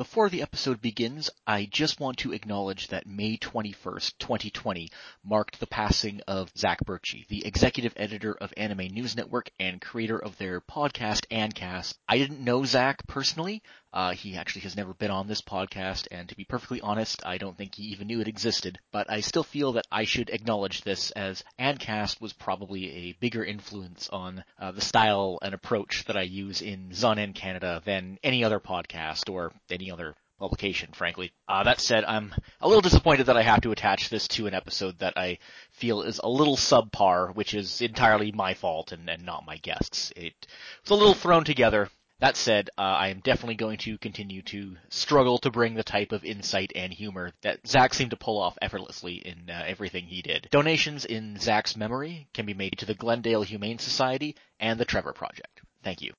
Before the episode begins, I just want to acknowledge that May 21st, 2020 marked the passing of Zac Bertschy, the executive editor of Anime News Network and creator of their podcast ANNCast. I didn't know Zach personally. Uh, he actually has never been on this podcast, and to be perfectly honest, I don't think he even knew it existed. But I still feel that I should acknowledge this as ANNCast was probably a bigger influence on uh, the style and approach that I use in Zonan Canada than any other podcast or any other publication, frankly. Uh, that said, I'm a little disappointed that I have to attach this to an episode that I feel is a little subpar, which is entirely my fault and, and not my guests. It was a little thrown together. That said, uh, I am definitely going to continue to struggle to bring the type of insight and humor that Zac seemed to pull off effortlessly in uh, everything he did. Donations in Zac's memory can be made to the Glendale Humane Society and the Trevor Project. Thank you.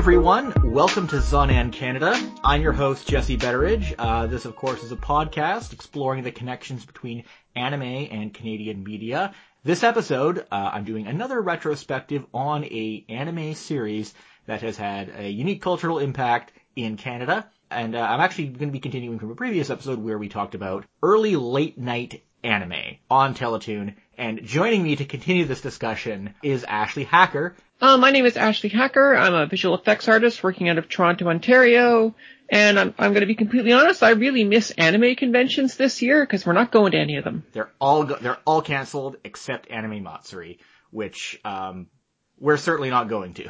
Everyone, welcome to Zonan Canada. I'm your host Jesse Betteridge. Uh, this, of course, is a podcast exploring the connections between anime and Canadian media. This episode, uh, I'm doing another retrospective on a anime series that has had a unique cultural impact in Canada. And uh, I'm actually going to be continuing from a previous episode where we talked about early late night anime on Teletoon. And joining me to continue this discussion is Ashley Hacker, uh, my name is Ashley Hacker. I'm a visual effects artist working out of Toronto, Ontario. And I'm, I'm going to be completely honest. I really miss anime conventions this year because we're not going to any of them. They're all go- they're all canceled except Anime Matsuri, which um, we're certainly not going to.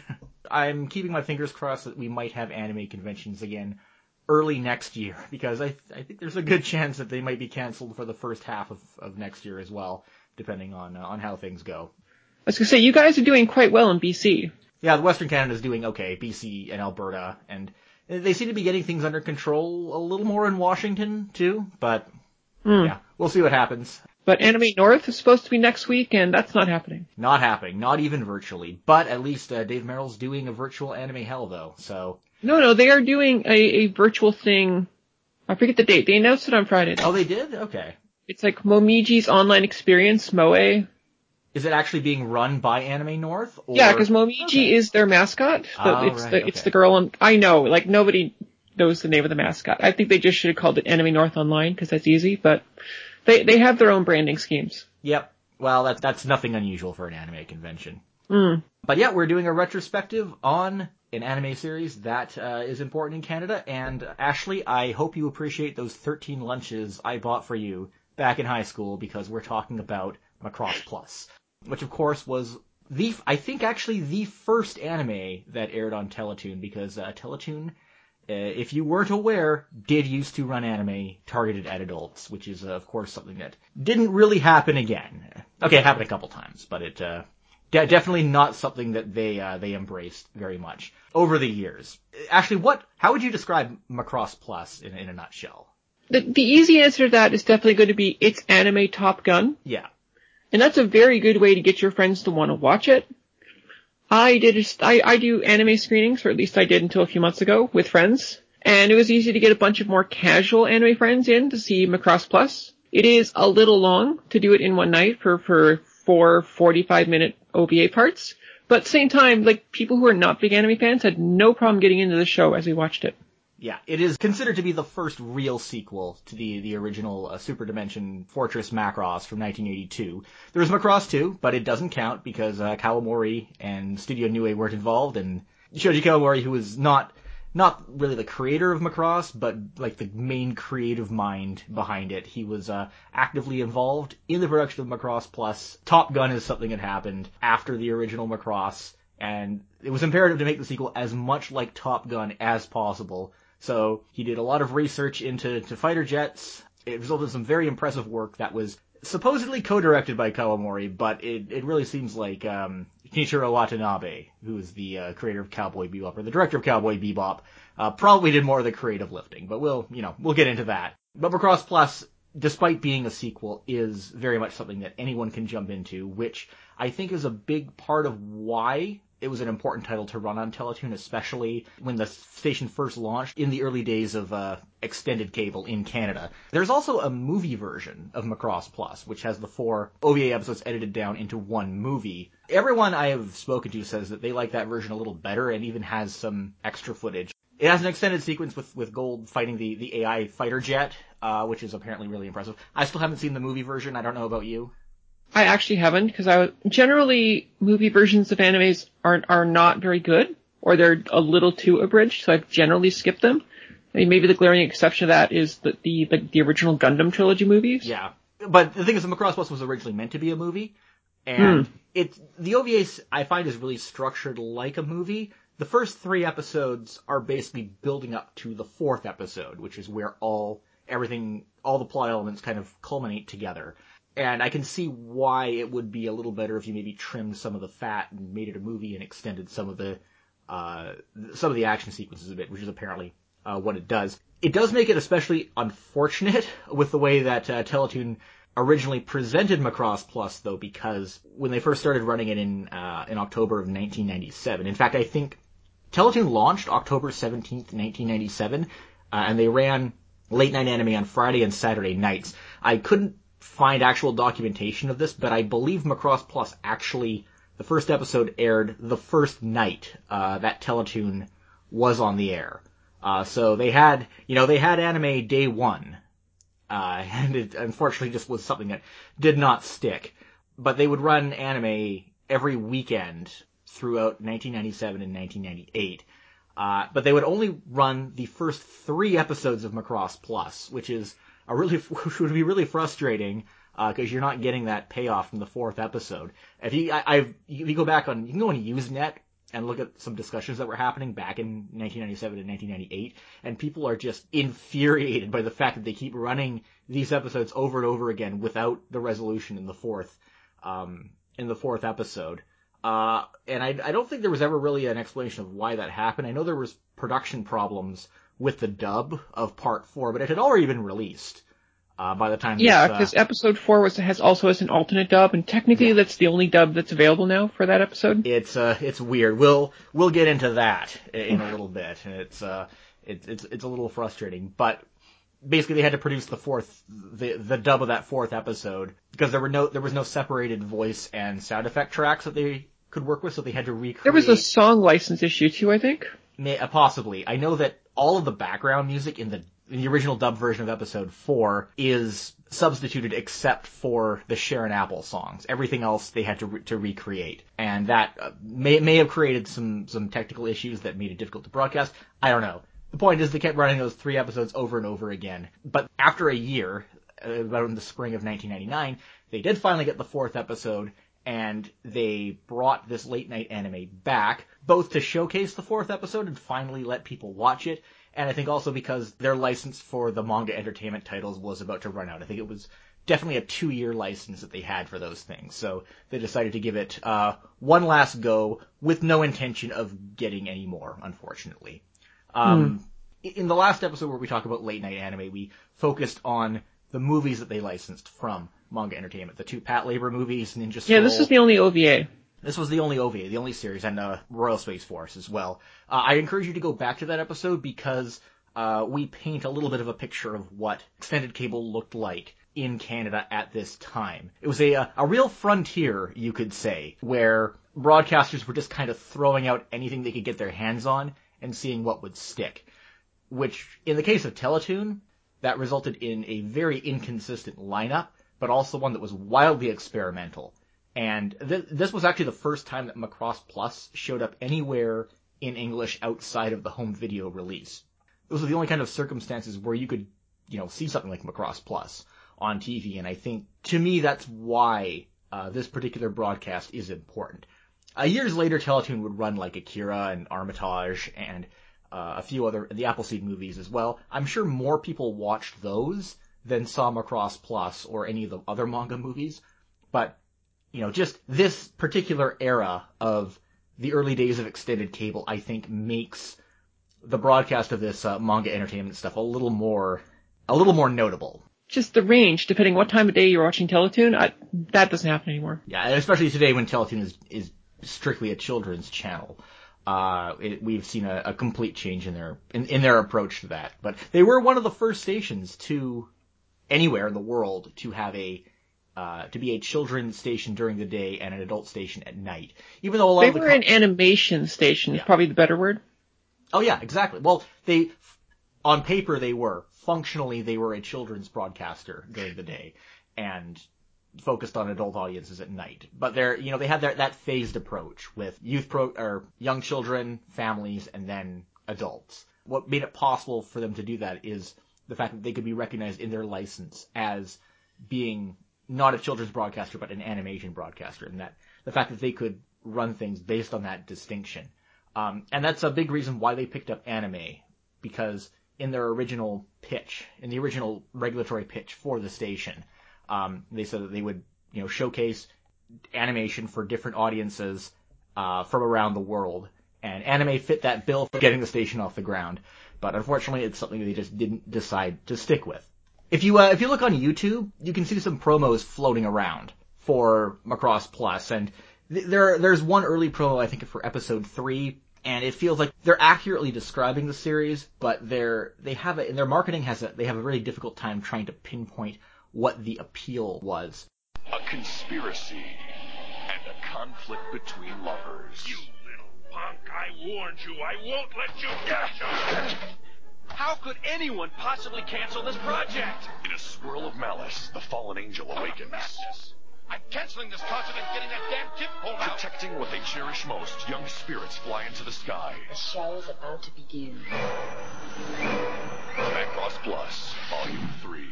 I'm keeping my fingers crossed that we might have anime conventions again early next year because I I think there's a good chance that they might be canceled for the first half of, of next year as well, depending on uh, on how things go. I was gonna say, you guys are doing quite well in BC. Yeah, the Western Canada is doing okay, BC and Alberta, and they seem to be getting things under control a little more in Washington too, but mm. yeah, we'll see what happens. But Anime North is supposed to be next week, and that's not happening. Not happening, not even virtually. But at least uh, Dave Merrill's doing a virtual Anime Hell, though. So no, no, they are doing a, a virtual thing. I forget the date. They announced it on Friday. Oh, they did? Okay. It's like Momiji's online experience, Moe. Is it actually being run by Anime North? Or... Yeah, because Momiji okay. is their mascot. oh, it's right, the okay. it's the girl. On, I know, like nobody knows the name of the mascot. I think they just should have called it Anime North Online because that's easy. But they they have their own branding schemes. Yep. Well, that's that's nothing unusual for an anime convention. Mm. But yeah, we're doing a retrospective on an anime series that uh, is important in Canada. And Ashley, I hope you appreciate those 13 lunches I bought for you back in high school because we're talking about Macross Plus which of course was the I think actually the first anime that aired on Teletoon because uh, Teletoon, uh, if you weren't aware, did used to run anime targeted at adults, which is uh, of course something that didn't really happen again. Okay, it happened a couple times, but it uh, de- definitely not something that they uh, they embraced very much over the years. Actually, what how would you describe Macross Plus in, in a nutshell? The, the easy answer to that is definitely going to be it's anime Top Gun. Yeah. And that's a very good way to get your friends to want to watch it. I did, I I do anime screenings, or at least I did until a few months ago with friends. And it was easy to get a bunch of more casual anime friends in to see Macross Plus. It is a little long to do it in one night for, for four 45 minute OVA parts. But at the same time, like people who are not big anime fans had no problem getting into the show as we watched it. Yeah, it is considered to be the first real sequel to the the original uh, Super Dimension Fortress Macross from 1982. There's Macross 2, but it doesn't count because uh, Kawamori and Studio Nue weren't involved, and Shoji Kawamori, who was not not really the creator of Macross, but like the main creative mind behind it. He was uh, actively involved in the production of Macross Plus. Top Gun is something that happened after the original Macross, and it was imperative to make the sequel as much like Top Gun as possible so he did a lot of research into to fighter jets. It resulted in some very impressive work that was supposedly co-directed by Kawamori, but it, it really seems like um, Shinichiro Watanabe, who is the uh, creator of Cowboy Bebop or the director of Cowboy Bebop, uh, probably did more of the creative lifting. But we'll you know we'll get into that. But Plus despite being a sequel, is very much something that anyone can jump into, which I think is a big part of why it was an important title to run on Teletoon, especially when the station first launched in the early days of uh, extended cable in Canada. There's also a movie version of Macross Plus, which has the four OVA episodes edited down into one movie. Everyone I have spoken to says that they like that version a little better and even has some extra footage. It has an extended sequence with, with Gold fighting the, the AI fighter jet, uh, which is apparently really impressive. I still haven't seen the movie version. I don't know about you. I actually haven't because I generally movie versions of animes aren't are not very good or they're a little too abridged, so I've generally skipped them. I mean, maybe the glaring exception to that is the the, the, the original Gundam trilogy movies. Yeah, but the thing is, the Macross Plus was originally meant to be a movie, and Hmm. it the OVA I find is really structured like a movie. The first three episodes are basically building up to the fourth episode, which is where all everything, all the plot elements kind of culminate together. And I can see why it would be a little better if you maybe trimmed some of the fat and made it a movie and extended some of the uh, some of the action sequences a bit, which is apparently uh, what it does. It does make it especially unfortunate with the way that uh, Teletoon originally presented Macross Plus, though, because when they first started running it in uh, in October of 1997, in fact, I think Teletoon launched October 17th, 1997, uh, and they ran late night anime on Friday and Saturday nights. I couldn't find actual documentation of this, but I believe Macross Plus actually, the first episode aired the first night uh, that Teletoon was on the air. Uh, so they had, you know, they had anime day one, uh, and it unfortunately just was something that did not stick. But they would run anime every weekend throughout 1997 and 1998. Uh, but they would only run the first three episodes of Macross Plus, which is a really, would be really frustrating, uh, cause you're not getting that payoff from the fourth episode. If you, I, I've, you go back on, you can go on Usenet and look at some discussions that were happening back in 1997 and 1998, and people are just infuriated by the fact that they keep running these episodes over and over again without the resolution in the fourth, um, in the fourth episode. Uh, and I, I don't think there was ever really an explanation of why that happened. I know there was production problems with the dub of part four, but it had already been released, uh, by the time Yeah, this, uh, because episode four was has also has an alternate dub, and technically Yeah. that's the only dub that's available now for that episode. it's uh it's weird. We'll we'll get into that in a little bit. It's uh it's it's it's a little frustrating, but basically they had to produce the fourth the the dub of that fourth episode because there were no there was no separated voice and sound effect tracks that they could work with, so they had to recreate. There was a song license issue too, I think. May, uh, possibly. I know that all of the background music in the in the original dub version of episode four is substituted except for the Sharon Apple songs. Everything else they had to re- to recreate, and that uh, may may have created some some technical issues that made it difficult to broadcast. I don't know. The point is they kept running those three episodes over and over again. But after a year, uh, about in the spring of 1999, they did finally get the fourth episode, and they brought this late night anime back, both to showcase the fourth episode and finally let people watch it, and I think also because their license for the manga entertainment titles was about to run out. I think it was definitely a two year license that they had for those things, so they decided to give it uh, one last go with no intention of getting any more, unfortunately. Um, In the last episode where we talk about late night anime, we focused on the movies that they licensed from Manga Entertainment, the two Patlabor movies, Ninja Scroll. Yeah, this is the only OVA. This was the only OVA, the only series, and uh, Royal Space Force as well. Uh, I encourage you to go back to that episode because uh, we paint a little bit of a picture of what extended cable looked like in Canada at this time. It was a uh, a real frontier, you could say, where broadcasters were just kind of throwing out anything they could get their hands on and seeing what would stick. Which, in the case of Teletoon, that resulted in a very inconsistent lineup, but also one that was wildly experimental. And th- this was actually the first time that Macross Plus showed up anywhere in English outside of the home video release. Those were the only kind of circumstances where you could, you know, see something like Macross Plus on TV. And I think, to me, that's why uh, this particular broadcast is important. Uh, years later, Teletoon would run like Akira and Armitage and uh, a few other the Appleseed movies as well. I'm sure more people watched those than saw Macross Plus or any of the other manga movies. But you know, just this particular era of the early days of extended cable, I think makes the broadcast of this uh, manga entertainment stuff a little more, a little more notable. just the range, depending what time of day you're watching Teletoon, I, that doesn't happen anymore. Yeah, and especially today when Teletoon is is strictly a children's channel. Uh, it, we've seen a, a, complete change in their in, in their approach to that. But they were one of the first stations to anywhere in the world to have a uh, to be a children's station during the day and an adult station at night. Even though a lot they of the were an animation station, yeah. probably the better word. Oh yeah, exactly. Well, they on paper they were functionally they were a children's broadcaster during the day and focused on adult audiences at night. But they're you know they had their, that phased approach with youth pro or young children, families, and then adults. What made it possible for them to do that is the fact that they could be recognized in their license as being not a children's broadcaster, but an animation broadcaster, and that the fact that they could run things based on that distinction. Um, and that's a big reason why they picked up anime, because in their original pitch, in the original regulatory pitch for the station, um, they said that they would, you know, showcase animation for different audiences uh, from around the world, and anime fit that bill for getting the station off the ground. But unfortunately, it's something they just didn't decide to stick with. If you uh, if you look on YouTube, you can see some promos floating around for Macross Plus, and th- there there's one early promo I think for episode three, and it feels like they're accurately describing the series, but they're they have it in their marketing has a they have a really difficult time trying to pinpoint what the appeal was. A conspiracy and a conflict between lovers. You little punk! I warned you. I won't let you get. How could anyone possibly cancel this project? In a swirl of malice, the fallen angel awakens. Madness. I'm canceling this concert and getting that damn tip pulled out. Protecting what they cherish most, young spirits fly into the sky. The show is about to begin. Macross Plus, Volume 3.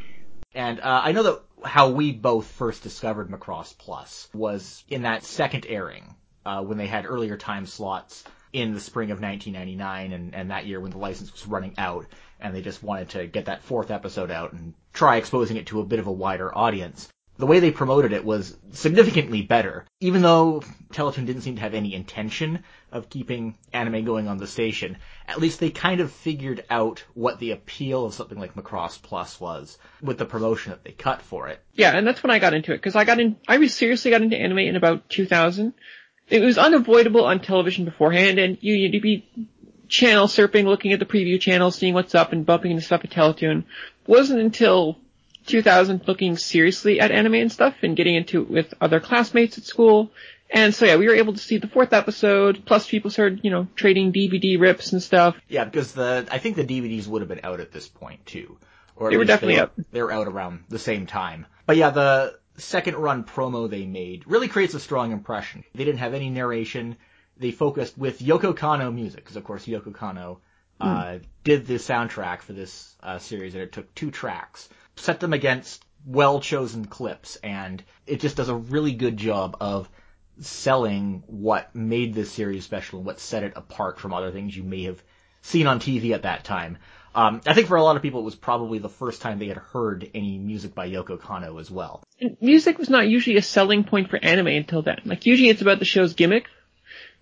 And uh, I know that how we both first discovered Macross Plus was in that second airing, uh, when they had earlier time slots in the spring of 1999 and, and that year when the license was running out and they just wanted to get that fourth episode out and try exposing it to a bit of a wider audience. The way they promoted it was significantly better, even though Teletoon didn't seem to have any intention of keeping anime going on the station. At least they kind of figured out what the appeal of something like Macross Plus was with the promotion that they cut for it. Yeah, and that's when I got into it because I got in. I was seriously got into anime in about 2000 it was unavoidable on television beforehand, and you, you'd be channel surfing, looking at the preview channel, seeing what's up, and bumping into stuff at Teletoon. It wasn't until 2000 looking seriously at anime and stuff, and getting into it with other classmates at school. And so yeah, we were able to see the fourth episode, plus people started, you know, trading DVD rips and stuff. Yeah, because the, I think the DVDs would have been out at this point too. Or they were definitely they, out. They were out around the same time. But yeah, the, second run promo they made really creates a strong impression. They didn't have any narration. They focused with Yoko Kanno music, because of course Yoko Kanno uh, mm. did the soundtrack for this uh, series, and it took two tracks, set them against well chosen clips, and it just does a really good job of selling what made this series special and what set it apart from other things you may have seen on TV at that time. Um, I think for a lot of people, it was probably the first time they had heard any music by Yoko Kanno as well. And music was not usually a selling point for anime until then. Like usually it's about the show's gimmick,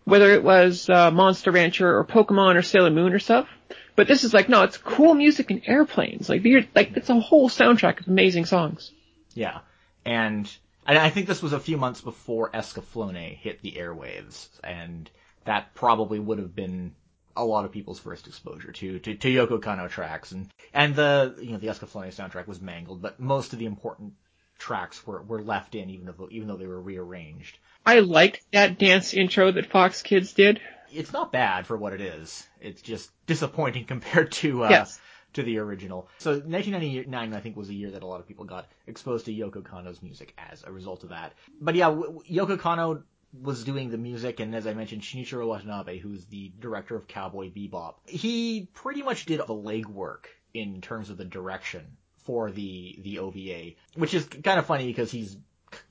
whether it was uh, Monster Rancher or Pokemon or Sailor Moon or stuff. But this is like, no, it's cool music and airplanes. Like, like it's a whole soundtrack of amazing songs. Yeah, and I think this was a few months before Escaflowne hit the airwaves, and that probably would have been a lot of people's first exposure to, to, to Yoko Kanno tracks. And, and the, you know, the Escaflowne soundtrack was mangled, but most of the important tracks were, were left in even though, even though they were rearranged. I liked that dance intro that Fox Kids did. It's not bad for what it is. It's just disappointing compared to, uh, yes. to the original. So 1999, I think, was a year that a lot of people got exposed to Yoko Kanno's music as a result of that. But yeah, Yoko Kanno was doing the music, and as I mentioned, Shinichiro Watanabe, who's the director of Cowboy Bebop, he pretty much did the legwork in terms of the direction for the the OVA, which is kind of funny because he's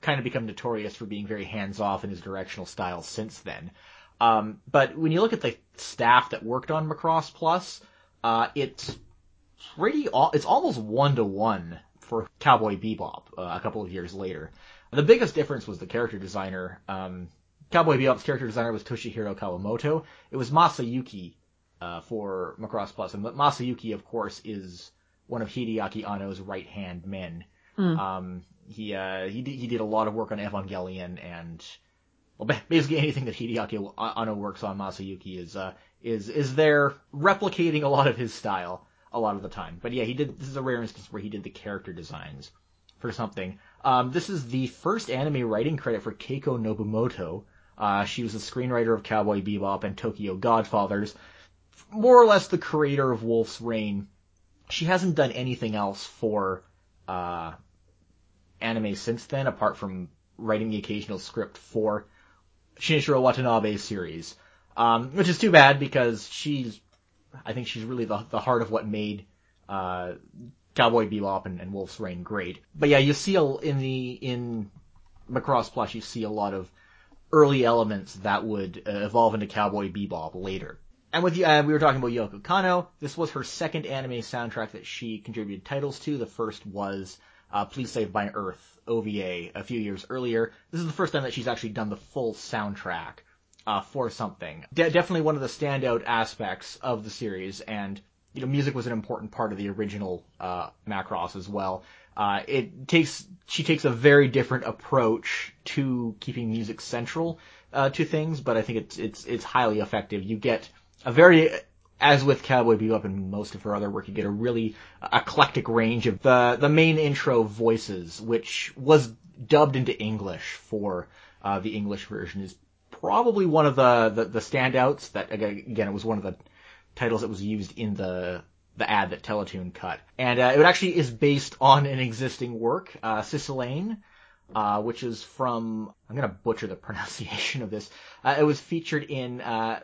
kind of become notorious for being very hands off in his directional style since then. Um, but when you look at the staff that worked on Macross Plus, uh, it's pretty, it's almost one to one for Cowboy Bebop uh, a couple of years later. The biggest difference was the character designer. Um, Cowboy Bebop's character designer was Toshihiro Kawamoto. It was Masayuki uh, for Macross Plus, and Masayuki, of course, is one of Hideaki Anno's right hand men. Um, he uh, he did, he did a lot of work on Evangelion and well, basically anything that Hideaki Anno works on, Masayuki is uh, is is there replicating a lot of his style a lot of the time. But yeah, he did. This is a rare instance where he did the character designs for something. Um, this is the first anime writing credit for Keiko Nobumoto. Uh, she was the screenwriter of Cowboy Bebop and Tokyo Godfathers, more or less the creator of Wolf's Rain. She hasn't done anything else for uh, anime since then, apart from writing the occasional script for Shinichiro Watanabe's series, um, which is too bad because she's, I think she's really the the heart of what made uh, Cowboy Bebop and, and Wolf's Rain great. But yeah, you see a, in the in Macross Plus, you see a lot of early elements that would uh, evolve into Cowboy Bebop later. And with uh, we were talking about Yoko Kanno. This was her second anime soundtrack that she contributed titles to. The first was uh, Please Save My Earth OVA a few years earlier. This is the first time that she's actually done the full soundtrack uh, for something. De- definitely one of the standout aspects of the series, and you know, music was an important part of the original uh, Macross as well. Uh, it takes she takes a very different approach to keeping music central uh, to things, but I think it's it's it's highly effective. You get a very as with Cowboy Bebop and most of her other work, you get a really eclectic range of the the main intro voices, which was dubbed into English for uh, the English version, is probably one of the, the the standouts. That again, it was one of the titles that was used in the the ad that Teletoon cut, and uh, it actually is based on an existing work, uh. Uh, which is from, I'm gonna butcher the pronunciation of this. Uh, it was featured in, uh,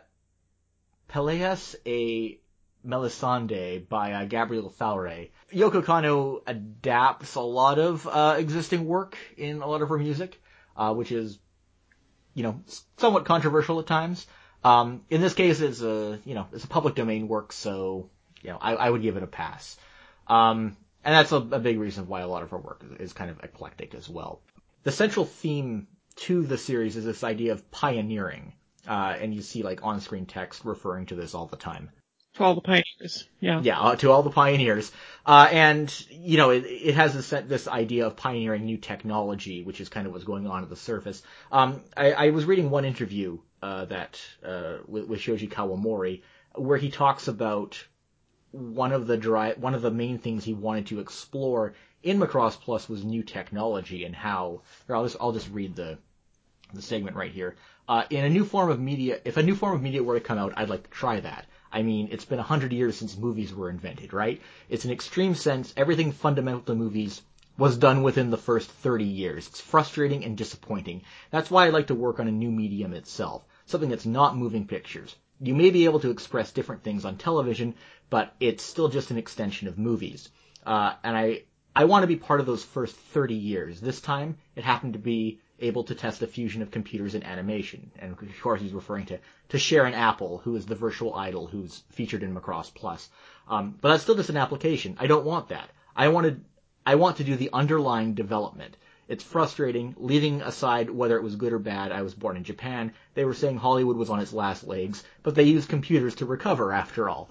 Peleas a Melisande by uh, Gabriel Faure. Yoko Kanno adapts a lot of uh, existing work in a lot of her music, uh, which is, you know, somewhat controversial at times. Um, in this case, it's a, you know, it's a public domain work, so, you know, I, I would give it a pass. Um, and that's a, a, big reason why a lot of her work is, is kind of eclectic as well. The central theme to the series is this idea of pioneering. Uh, and you see like on-screen text referring to this all the time. To all the pioneers, yeah. Yeah, uh, to all the pioneers. Uh, and, you know, it, it has this, this idea of pioneering new technology, which is kind of what's going on at the surface. Um, I, I was reading one interview, uh, that, uh, with, with Shoji Kawamori, where he talks about one of the dry, one of the main things he wanted to explore in Macross Plus was new technology and how, I'll just, I'll just read the, the segment right here. Uh, in a new form of media, if a new form of media were to come out, I'd like to try that. I mean, it's been a hundred years since movies were invented, right? It's an extreme sense, everything fundamental to movies was done within the first 30 years. It's frustrating and disappointing. That's why I like to work on a new medium itself. Something that's not moving pictures. You may be able to express different things on television, but it's still just an extension of movies. Uh, and I, I want to be part of those first 30 years. This time, it happened to be able to test the fusion of computers and animation. And of course, he's referring to, to Sharon Apple, who is the virtual idol who's featured in Macross Plus. Um, but that's still just an application. I don't want that. I wanted, I want to do the underlying development. It's frustrating, leaving aside whether it was good or bad. I was born in Japan. They were saying Hollywood was on its last legs, but they used computers to recover after all.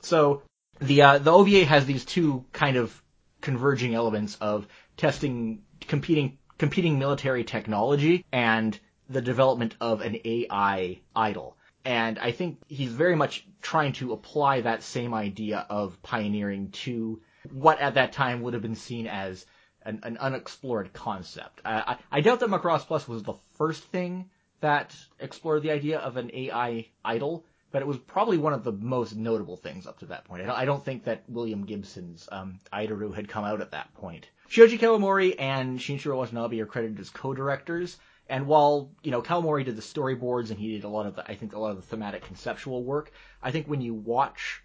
So, the, uh, the OVA has these two kind of converging elements of testing competing competing military technology and the development of an AI idol. And I think he's very much trying to apply that same idea of pioneering to what at that time would have been seen as an, an unexplored concept. I, I, doubt that Macross Plus was the first thing that explored the idea of an AI idol, but it was probably one of the most notable things up to that point. I don't, think that William Gibson's um, Idoru had come out at that point. Shoji Kawamori and Shinichiro Watanabe are credited as co-directors. And while, you know, Kawamori did the storyboards and he did a lot of the, I think a lot of the thematic conceptual work, I think when you watch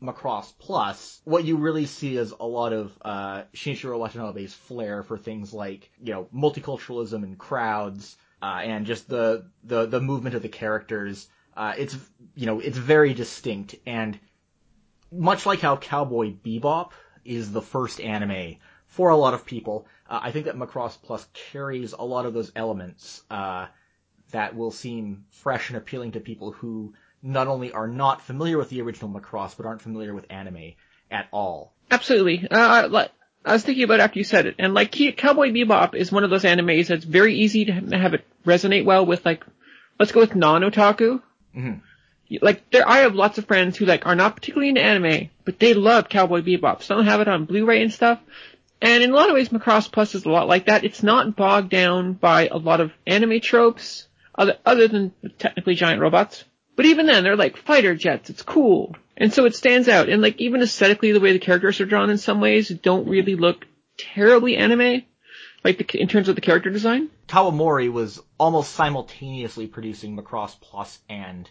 Macross Plus, what you really see is a lot of, uh, Shinichiro Watanabe's flair for things like, you know, multiculturalism and crowds, uh, and just the, the, the movement of the characters. Uh, it's, you know, it's very distinct and much like how Cowboy Bebop is the first anime for a lot of people. Uh, I think that Macross Plus carries a lot of those elements uh, that will seem fresh and appealing to people who not only are not familiar with the original Macross, but aren't familiar with anime. at all. Absolutely. Uh, I was thinking about it after you said it, and like Ke- Cowboy Bebop is one of those animes that's very easy to have it resonate well with like, let's go with non-otaku. Mhm. Like there, I have lots of friends who like are not particularly into anime, but they love Cowboy Bebop. Some have it on Blu-ray and stuff. And in a lot of ways, Macross Plus is a lot like that. It's not bogged down by a lot of anime tropes, other, other than technically giant robots. But even then, they're like fighter jets. It's cool. And so it stands out. And like even aesthetically, the way the characters are drawn in some ways don't really look terribly anime. Like the, in terms of the character design. Kawamori was almost simultaneously producing Macross Plus and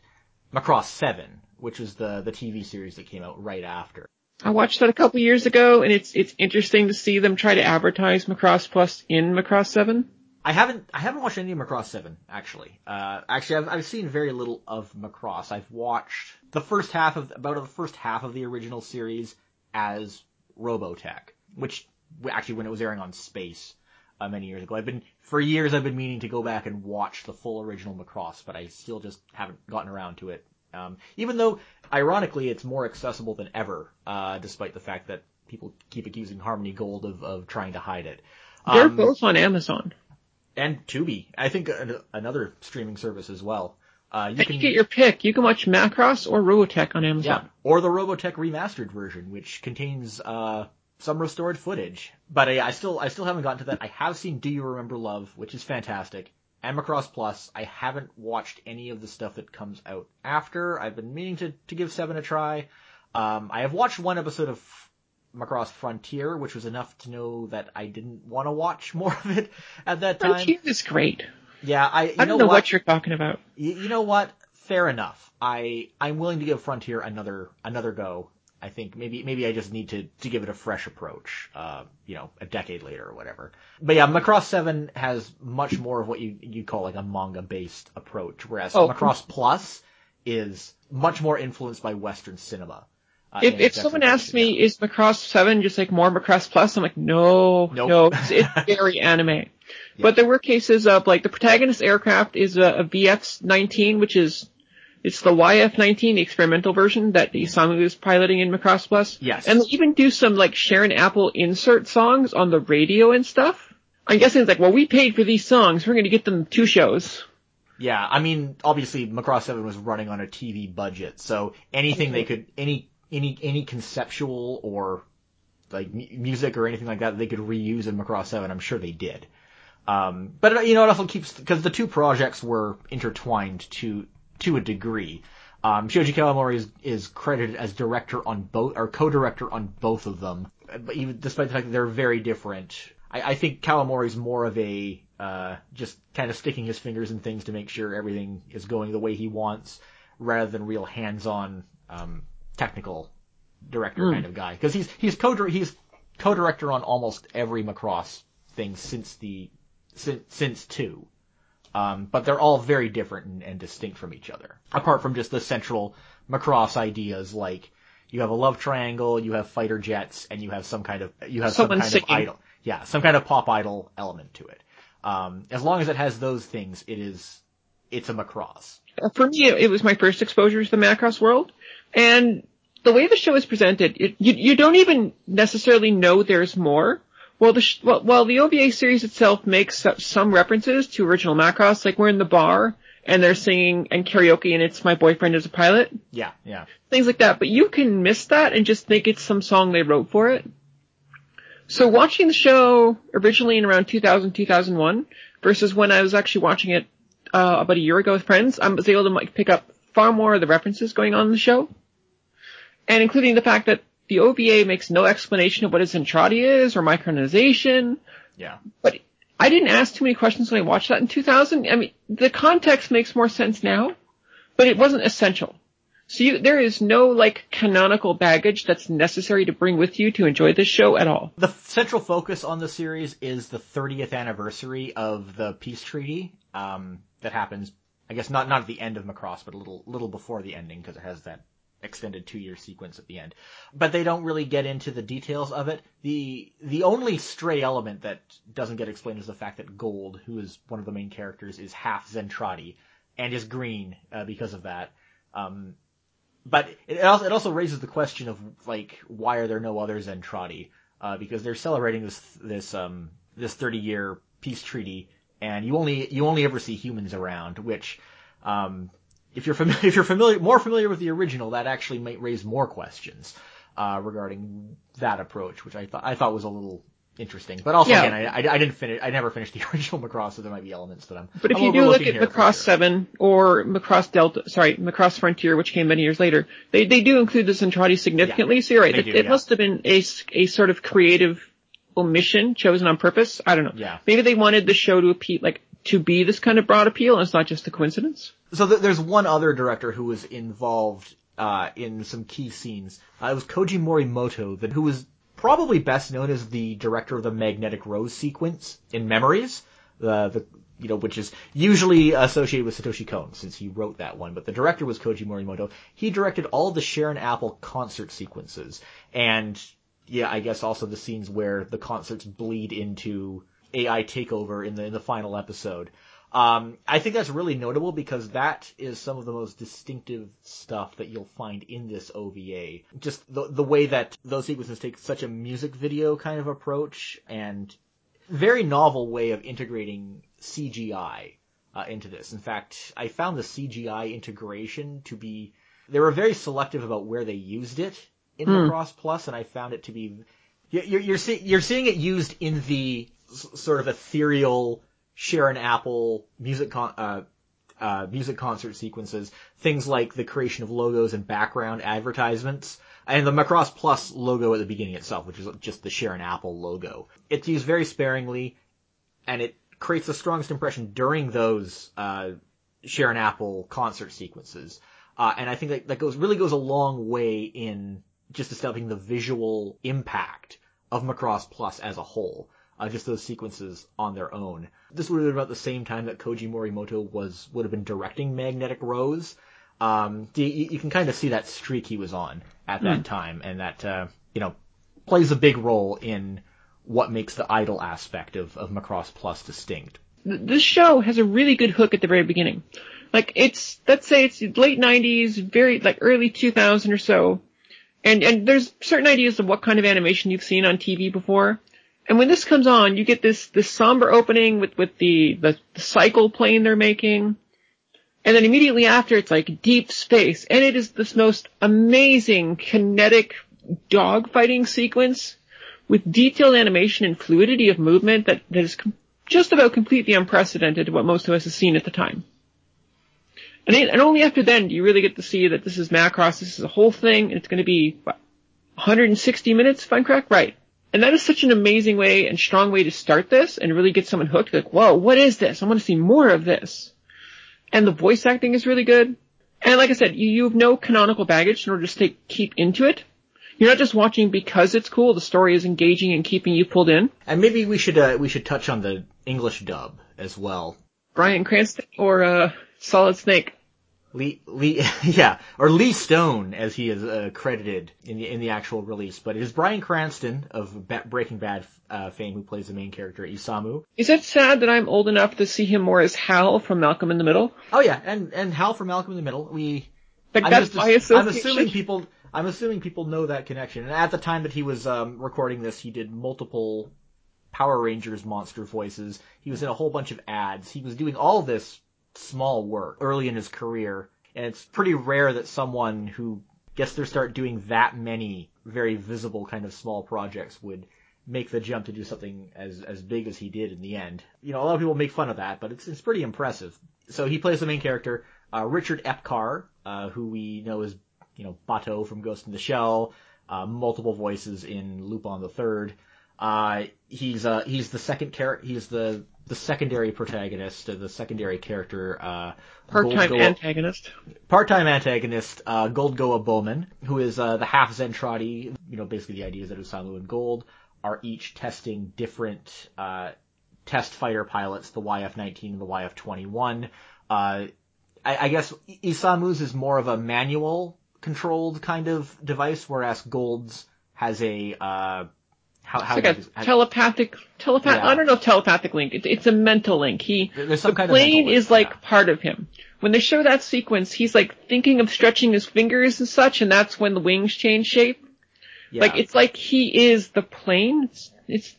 Macross 7, which was the, the TV series that came out right after. I watched that a couple years ago, and it's it's interesting to see them try to advertise Macross Plus in Macross Seven. I haven't I haven't watched any of Macross Seven actually. Uh, actually, I've I've seen very little of Macross. I've watched the first half of about the first half of the original series as Robotech, which actually when it was airing on Space uh, many years ago. I've been for years I've been meaning to go back and watch the full original Macross, but I still just haven't gotten around to it. Um, even though ironically it's more accessible than ever, uh, despite the fact that people keep accusing Harmony Gold of, of trying to hide it. They're Um, both on Amazon. And Tubi. I think an- another streaming service as well. Uh, you You can can get your pick. You can watch Macross or Robotech on yeah, Amazon. or the Robotech remastered version, which contains uh, some restored footage. But uh, I still I still haven't gotten to that. I have seen Do You Remember Love, which is fantastic. And Macross Plus. I haven't watched any of the stuff that comes out after. I've been meaning to to give Seven a try. Um, I have watched one episode of Macross Frontier, which was enough to know that I didn't want to watch more of it at that time. Frontier is great. Yeah, I you I don't know, what? you're talking about. you, you know what? Fair enough. I I'm willing to give Frontier another another go. I think maybe maybe I just need to to give it a fresh approach. Uh, you know, a decade later or whatever. But yeah, Macross Seven has much more of what you you call like a manga based approach, whereas Oh. Macross Plus is much more influenced by Western cinema. If if someone asks me, yeah. is Macross Seven just like more Macross Plus? I'm like, no, Nope. no, it's, it's very anime. But there were cases of like the protagonist aircraft is a, a VF-19, which is it's the YF-19, the experimental version that the Isamu is piloting in Macross Plus. Yes. And they even do some like Sharon Apple insert songs on the radio and stuff. I'm guessing it's like, well, we paid for these songs, we're gonna get them two shows. Yeah, I mean, obviously, Macross Seven was running on a TV budget, so anything they could, any any any conceptual or like music or anything like that they could reuse in Macross Seven, I'm sure they did. Um, but you know, it also keeps because the two projects were intertwined to to a degree. Um, Shoji Kawamori is, is credited as director on both or co-director on both of them, but even despite the fact that they're very different. I, I think Kawamori's more of a uh, just kind of sticking his fingers in things to make sure everything is going the way he wants, rather than real hands-on um, technical director kind of guy. Because he's he's co he's co-director on almost every Macross thing since the since, since two. Um, but they're all very different and, and distinct from each other. Apart from just the central Macross ideas like you have a love triangle, you have fighter jets, and you have some kind of you have Someone some kind singing. of idol. Yeah, some kind of pop idol element to it. Um, as long as it has those things, it is it's a Macross. for me, it was my first exposure to the Macross world, and the way the show is presented, it, you you don't even necessarily know there's more. Well, the sh- well, well, the OVA series itself makes so- some references to original Macross, like we're in the bar and they're singing and karaoke, and it's "My Boyfriend Is a Pilot," Yeah, yeah. things like that. But you can miss that and just think it's some song they wrote for it. So watching the show originally in around 2000, 2001 versus when I was actually watching it uh, about a year ago with friends, I was able to like, pick up far more of the references going on in the show, and including the fact that the OVA makes no explanation of what a Zentradi is or micronization. Yeah. But I didn't ask too many questions when I watched that in 2000. I mean, the context makes more sense now, but it wasn't essential. So you, there is no like canonical baggage that's necessary to bring with you to enjoy this show at all. The central focus on the series is the 30th anniversary of the peace treaty um, that happens. I guess not not at the end of Macross, but a little little before the ending because it has that extended two year sequence at the end. But they don't really get into the details of it. The the only stray element that doesn't get explained is the fact that Gold, who is one of the main characters, is half Zentradi and is green uh, because of that. Um, but it also it also raises the question of like why are there no other Zentradi? Uh, because they're celebrating this this um this 30 year peace treaty, and you only you only ever see humans around, which um if you're familiar if you're familiar more familiar with the original, that actually might raise more questions uh, regarding that approach, which I thought I thought was a little interesting. But also Yeah. again, I, I, I didn't finish. I never finished the original Macross, so there might be elements that I'm. But if I'm you do look at Macross sure. 7 or Macross Delta, sorry, Macross Frontier, which came many years later, they, they do include the Zentradi significantly, so you're right. they It, do, it yeah. must have been a a sort of creative omission chosen on purpose. I don't know. Yeah. Maybe they wanted the show to appeal, like, to be this kind of broad appeal and it's not just a coincidence. So th- there's one other director who was involved uh, in some key scenes. Uh, it was Koji Morimoto, that who was probably best known as the director of the Magnetic Rose sequence in Memories, the the you know which is usually associated with Satoshi Kon since he wrote that one. But the director was Koji Morimoto. He directed all the Sharon Apple concert sequences, and yeah, I guess also the scenes where the concerts bleed into AI takeover in the in the final episode. Um, I think that's really notable because that is some of the most distinctive stuff that you'll find in this OVA. Just the the way that those sequences take such a music video kind of approach and very novel way of integrating CGI uh, into this. In fact, I found the CGI integration to be they were very selective about where they used it in Macross Plus, and I found it to be you're you're, you're, see, you're seeing it used in the s- sort of ethereal Sharon Apple music con- uh, uh, music concert sequences, things like the creation of logos and background advertisements, and the Macross Plus logo at the beginning itself, which is just the Sharon Apple logo. It's used very sparingly, and it creates the strongest impression during those uh, Sharon Apple concert sequences. Uh, and I think that, that goes really goes a long way in just establishing the visual impact of Macross Plus as a whole. Uh, just those sequences on their own. This would have been about the same time that Koji Morimoto was would have been directing Magnetic Rose. Um, you, you can kind of see that streak he was on at that time, and that uh, you know plays a big role in what makes the idol aspect of, of Macross Plus distinct. This show has a really good hook at the very beginning. Like, it's, let's say it's late 90s, very, like early 2000 or so, and, and there's certain ideas of what kind of animation you've seen on TV before. And when this comes on, you get this, this somber opening with, with the, the, the cycle plane they're making. And then immediately after, it's like deep space. And it is this most amazing kinetic dogfighting sequence with detailed animation and fluidity of movement that, that is com- just about completely unprecedented to what most of us have seen at the time. And, it, and only after then do you really get to see that this is Macross, this is a whole thing, and it's going to be, what, 160 minutes, if I'm correct? Right. And that is such an amazing way and strong way to start this and really get someone hooked. Like, whoa, what is this? I want to see more of this. And the voice acting is really good. And like I said, you, you have no canonical baggage in order to stay, keep into it. You're not just watching because it's cool. The story is engaging and keeping you pulled in. And maybe we should uh, we should touch on the English dub as well. Bryan Cranston or uh, Solid Snake. Lee, Lee, yeah, or Lee Stone, as he is uh, credited in the in the actual release. But it is Bryan Cranston of ba- Breaking Bad uh, fame who plays the main character Isamu. Is it sad that I'm old enough to see him more as Hal from Malcolm in the Middle? Oh yeah, and and Hal from Malcolm in the Middle. We Like I'm that's just- I'm assuming people. I'm assuming people know that connection. And at the time that he was um, recording this, he did multiple Power Rangers monster voices. He was in a whole bunch of ads. He was doing all this small work early in his career, and it's pretty rare that someone who gets their start doing that many very visible kind of small projects would make the jump to do something as as big as he did in the end. You know, a lot of people make fun of that, but it's it's pretty impressive. So he plays the main character, uh, Richard Epcar, uh, who we know as you know Bato from Ghost in the Shell, uh, multiple voices in Lupin the Third. Uh, he's uh he's the second character. He's the the secondary protagonist, uh, the secondary character. Uh, Part-time Gold- antagonist. part-time antagonist, uh, Gold Goa Bowman, who is uh, the half Zentradi. You know, basically the idea is that Isamu and Gold are each testing different uh, test fighter pilots, the YF-19 and the YF-21. Uh, I, I guess Isamu's is more of a manual controlled kind of device, whereas Gold's has a uh, How, how It's like a telepathic, telepath. Yeah. I don't know if telepathic link. It's, it's a mental link. He, There's some the kind of plane link, is like yeah. part of him. When they show that sequence, he's like thinking of stretching his fingers and such, and that's when the wings change shape. yeah. Like it's like he is the plane. It's, it's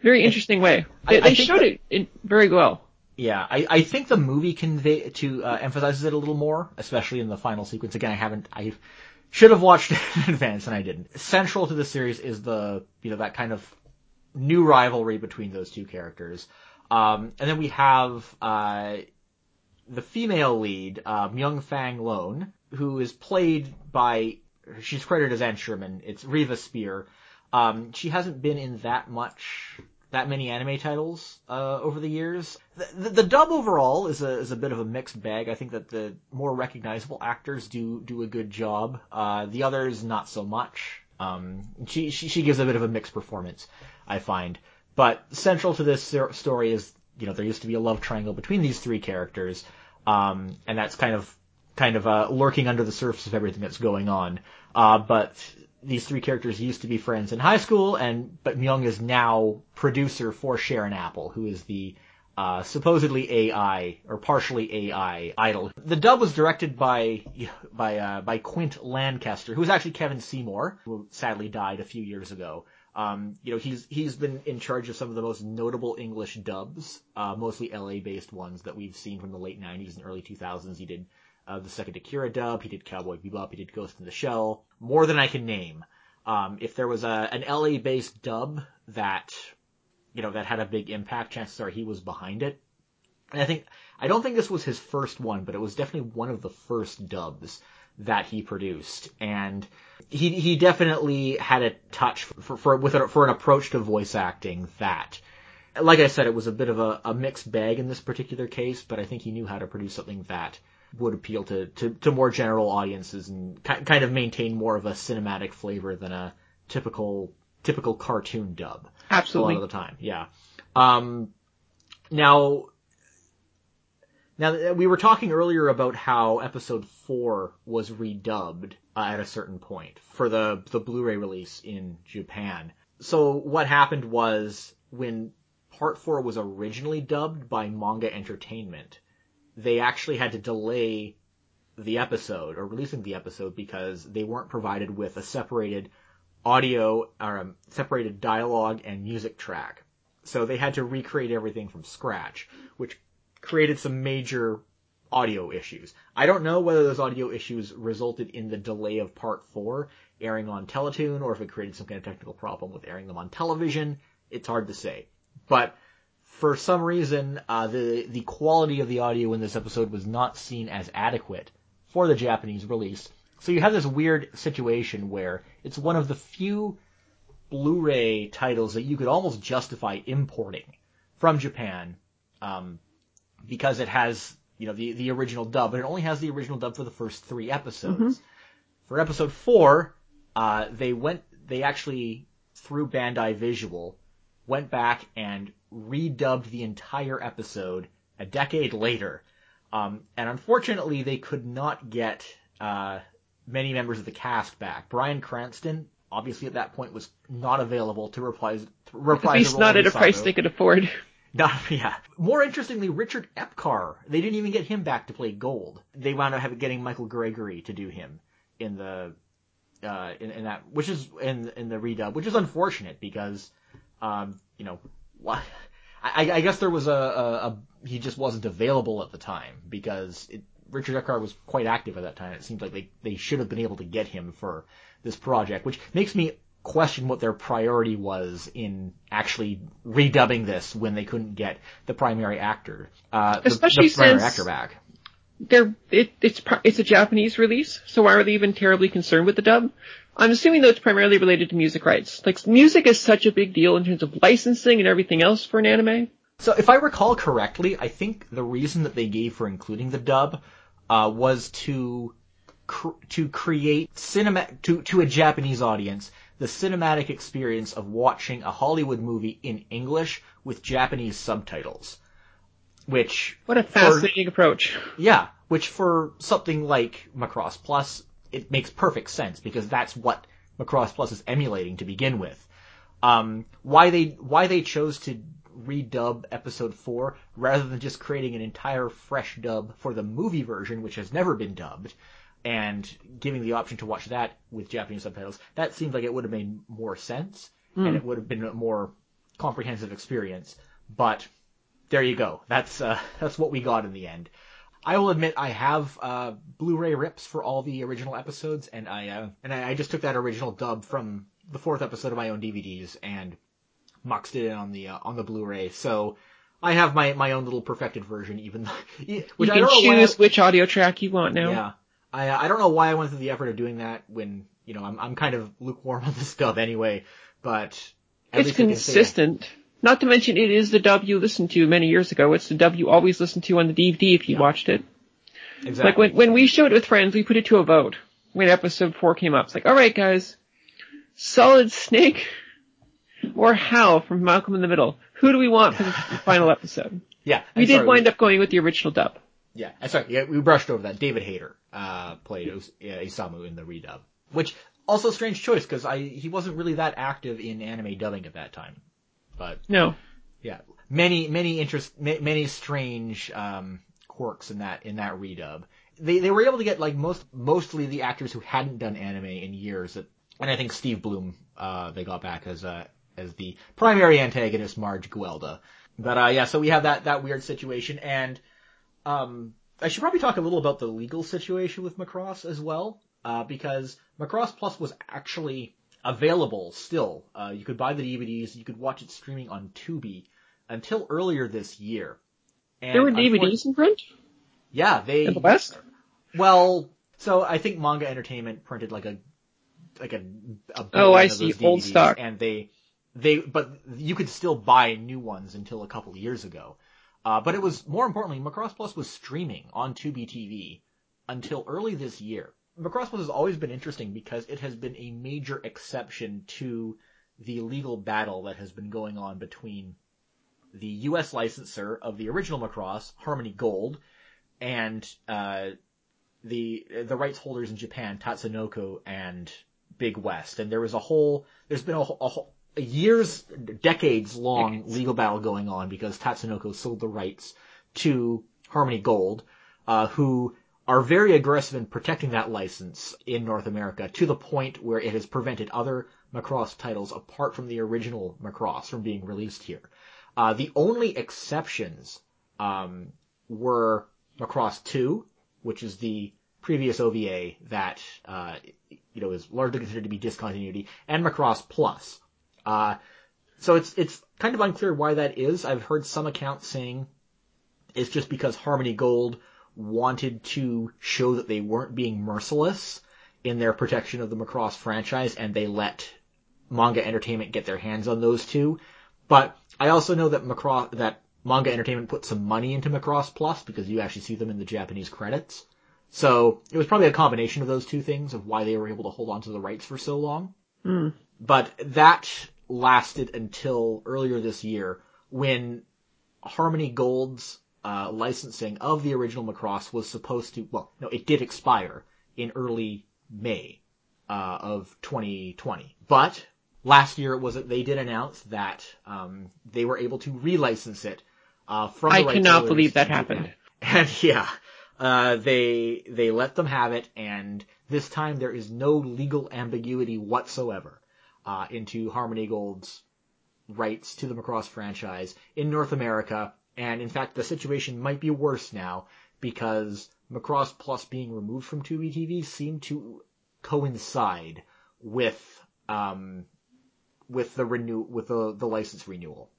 very interesting way. They, I- I they showed that- it in, very well. Yeah, I, I think the movie convey to uh, emphasizes it a little more, especially in the final sequence. Again, I haven't, I should have watched it in advance and I didn't. Central to the series is the, you know, that kind of new rivalry between those two characters. Um, and then we have, uh, the female lead, uh, Myung Fang Lone, who is played by, she's credited as Ann Sherman. It's Riva Spier. Um, she hasn't been in that much, that many anime titles, uh, over the years. The, the, the dub overall is a, is a bit of a mixed bag. I think that the more recognizable actors do, do a good job. Uh, the others not so much. Um, she, she, she gives a bit of a mixed performance, I find. But central to this story is, you know, there used to be a love triangle between these three characters, um, and that's kind of, kind of, uh, lurking under the surface of everything that's going on. Uh, but these three characters used to be friends in high school, and, but Myung is now producer for Sharon Apple, who is the, uh, supposedly AI, or partially AI idol. The dub was directed by, by, uh, by Quint Lancaster, who was actually Kevin Seymour, who sadly died a few years ago. Um, you know, he's, he's been in charge of some of the most notable English dubs, uh, mostly LA based ones that we've seen from the late 90s and early 2000s. He did, uh, the second Akira dub, he did Cowboy Bebop, he did Ghost in the Shell, more than I can name. Um, if there was a, an LA based dub that, you know, that had a big impact, chances are he was behind it. And I think, I don't think this was his first one, but it was definitely one of the first dubs that he produced. And he, he definitely had a touch for, for, with a, for an approach to voice acting that, like I said, it was a bit of a, a mixed bag in this particular case, but I think he knew how to produce something that would appeal to, to, to more general audiences and ki- kind of maintain more of a cinematic flavor than a typical, typical cartoon dub Absolutely. a lot of the time. Yeah. Um, now, now we were talking earlier about how episode four was redubbed uh, at a certain point for the the Blu-ray release in Japan. So what happened was when part four was originally dubbed by Manga Entertainment, they actually had to delay the episode or releasing the episode because they weren't provided with a separated audio or um, separated dialogue and music track. So they had to recreate everything from scratch, which created some major audio issues. I don't know whether those audio issues resulted in the delay of part four airing on Teletoon or if it created some kind of technical problem with airing them on television. It's hard to say. But for some reason, uh, the the quality of the audio in this episode was not seen as adequate for the Japanese release. So you have this weird situation where it's one of the few Blu-ray titles that you could almost justify importing from Japan, um, because it has you know the the original dub, but it only has the original dub for the first three episodes. For episode four, uh, they went they actually through Bandai Visual went back and redubbed the entire episode a decade later. Um, and unfortunately, they could not get uh, many members of the cast back. Bryan Cranston, obviously at that point, was not available to reprise, to reprise At least not at a price they could afford. No, yeah. More interestingly, Richard Epcar. They didn't even get him back to play Guld. They wound up getting Michael Gregory to do him in the uh, in, in that, which is in in the redub, which is unfortunate because, um, you know? I, I guess there was a, a, a he just wasn't available at the time because it, Richard Epcar was quite active at that time. It seems like they they should have been able to get him for this project, which makes me question what their priority was in actually redubbing this when they couldn't get the primary actor, uh, the- Especially the, primary since- actor back. They're, it, it's, it's a Japanese release, so why are they even terribly concerned with the dub? I'm assuming though it's primarily related to music rights. Like, music is such a big deal in terms of licensing and everything else for an anime. So if I recall correctly, I think the reason that they gave for including the dub uh, was to cr- to create cinema to to a Japanese audience the cinematic experience of watching a Hollywood movie in English with Japanese subtitles. Which What a for- fascinating approach. yeah, which for something like Macross Plus, it makes perfect sense because that's what Macross Plus is emulating to begin with. Um, why they why they chose to redub episode four rather than just creating an entire fresh dub for the movie version, which has never been dubbed, and giving the option to watch that with Japanese subtitles. That seems like it would have made more sense, and it would have been a more comprehensive experience. But there you go. That's uh, that's what we got in the end. I will admit I have uh, Blu-ray rips for all the original episodes, and I uh, and I, I just took that original dub from the fourth episode of my own DVDs and muxed it in on the uh, on the Blu-ray. So I have my my own little perfected version, even though, which you can know I- choose which audio track you want now. yeah. I I don't know why I went through the effort of doing that when you know I'm I'm kind of lukewarm on this dub anyway, but It's can say- consistent. Not to mention it is the dub you listened to many years ago. It's the dub you always listened to on the DVD if you watched it. exactly. Like when when we showed it with friends, we put it to a vote when episode four came up. It's like, all right, guys, Solid Snake or Hal from Malcolm in the Middle. Who do we want for the final episode? yeah, We I'm did sorry, wind up going with the original dub. Yeah, I'm sorry. Yeah, we brushed over that. David Hayter uh, played Os- yeah, Isamu in the redub, which also a strange choice because I he wasn't really that active in anime dubbing at that time. But No. yeah, many many interest many strange um, quirks in that in that redub. They they were able to get like most mostly the actors who hadn't done anime in years. That, and I think Steve Bloom uh, they got back as uh, as the primary antagonist, Marge Gueldoa. But uh, yeah, so we have that that weird situation, and um, I should probably talk a little about the legal situation with Macross as well, uh, because Macross Plus was actually available still. Uh, you could buy the DVDs, you could watch it streaming on Tubi until earlier this year. And There were DVDs in print Yeah, they. in the West. Well, so I think Manga Entertainment printed like a like a, a Oh, I see. those Old DVDs, stock. and they they but you could still buy new ones until a couple of years ago. Uh, but it was more importantly, Macross Plus was streaming on Tubi TV until early this year. Macross Plus has always been interesting because it has been a major exception to the legal battle that has been going on between the U.S. licensor of the original Macross, Harmony Gold, and uh, the the rights holders in Japan, Tatsunoko and Big West. And there was a whole, there's been a, whole- a, a years, decades long legal battle going on because Tatsunoko sold the rights to Harmony Gold, uh, who are very aggressive in protecting that license in North America to the point where it has prevented other Macross titles apart from the original Macross from being released here. Uh, the only exceptions um, were Macross 2, which is the previous OVA that uh, you know is largely considered to be discontinuity, and Macross Plus. Uh, so it's it's kind of unclear why that is. I've heard some accounts saying it's just because Harmony Gold wanted to show that they weren't being merciless in their protection of the Macross franchise, and they let Manga Entertainment get their hands on those two. But I also know that Macross that Manga Entertainment put some money into Macross Plus because you actually see them in the Japanese credits. So it was probably a combination of those two things of why they were able to hold on to the rights for so long. Hmm. But that lasted until earlier this year when Harmony Gold's uh, licensing of the original Macross was supposed to, well, no, it did expire in early May uh, of 2020. But last year it was they did announce that um, they were able to relicense it uh, from I rights cannot believe that happened. And yeah, uh, they they let them have it, and this time there is no legal ambiguity whatsoever uh, into Harmony Gold's rights to the Macross franchise in North America. And in fact, the situation might be worse now because Macross Plus being removed from Tubi TV seemed to coincide with um, with the renew with the the license renewal.